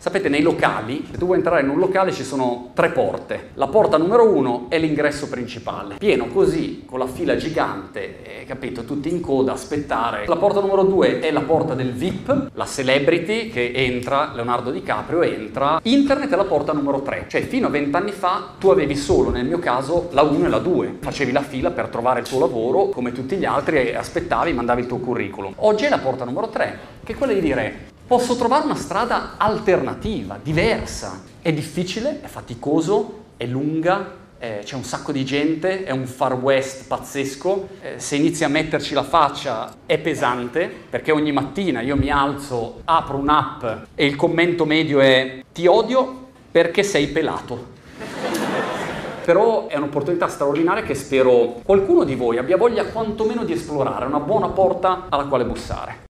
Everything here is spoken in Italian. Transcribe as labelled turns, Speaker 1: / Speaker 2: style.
Speaker 1: Sapete, nei locali, se tu vuoi entrare in un locale ci sono tre porte. La porta numero uno è l'ingresso principale, pieno così, con la fila gigante, eh, capito, tutti in coda, aspettare. La porta numero due è la porta del VIP, la celebrity che entra, Leonardo DiCaprio entra. Internet è la porta numero tre, cioè fino a vent'anni fa tu avevi solo, nel mio caso, la 1 e la 2. Facevi la fila per trovare il tuo lavoro, come tutti gli altri, e aspettavi, mandavi il tuo curriculum. Oggi è la porta numero tre, che è quella di dire posso trovare una strada alternativa, diversa. È difficile, è faticoso, è lunga, eh, c'è un sacco di gente, è un far west pazzesco, eh, se inizi a metterci la faccia è pesante perché ogni mattina io mi alzo, apro un'app e il commento medio è ti odio perché sei pelato. Però è un'opportunità straordinaria che spero qualcuno di voi abbia voglia quantomeno di esplorare, una buona porta alla quale bussare.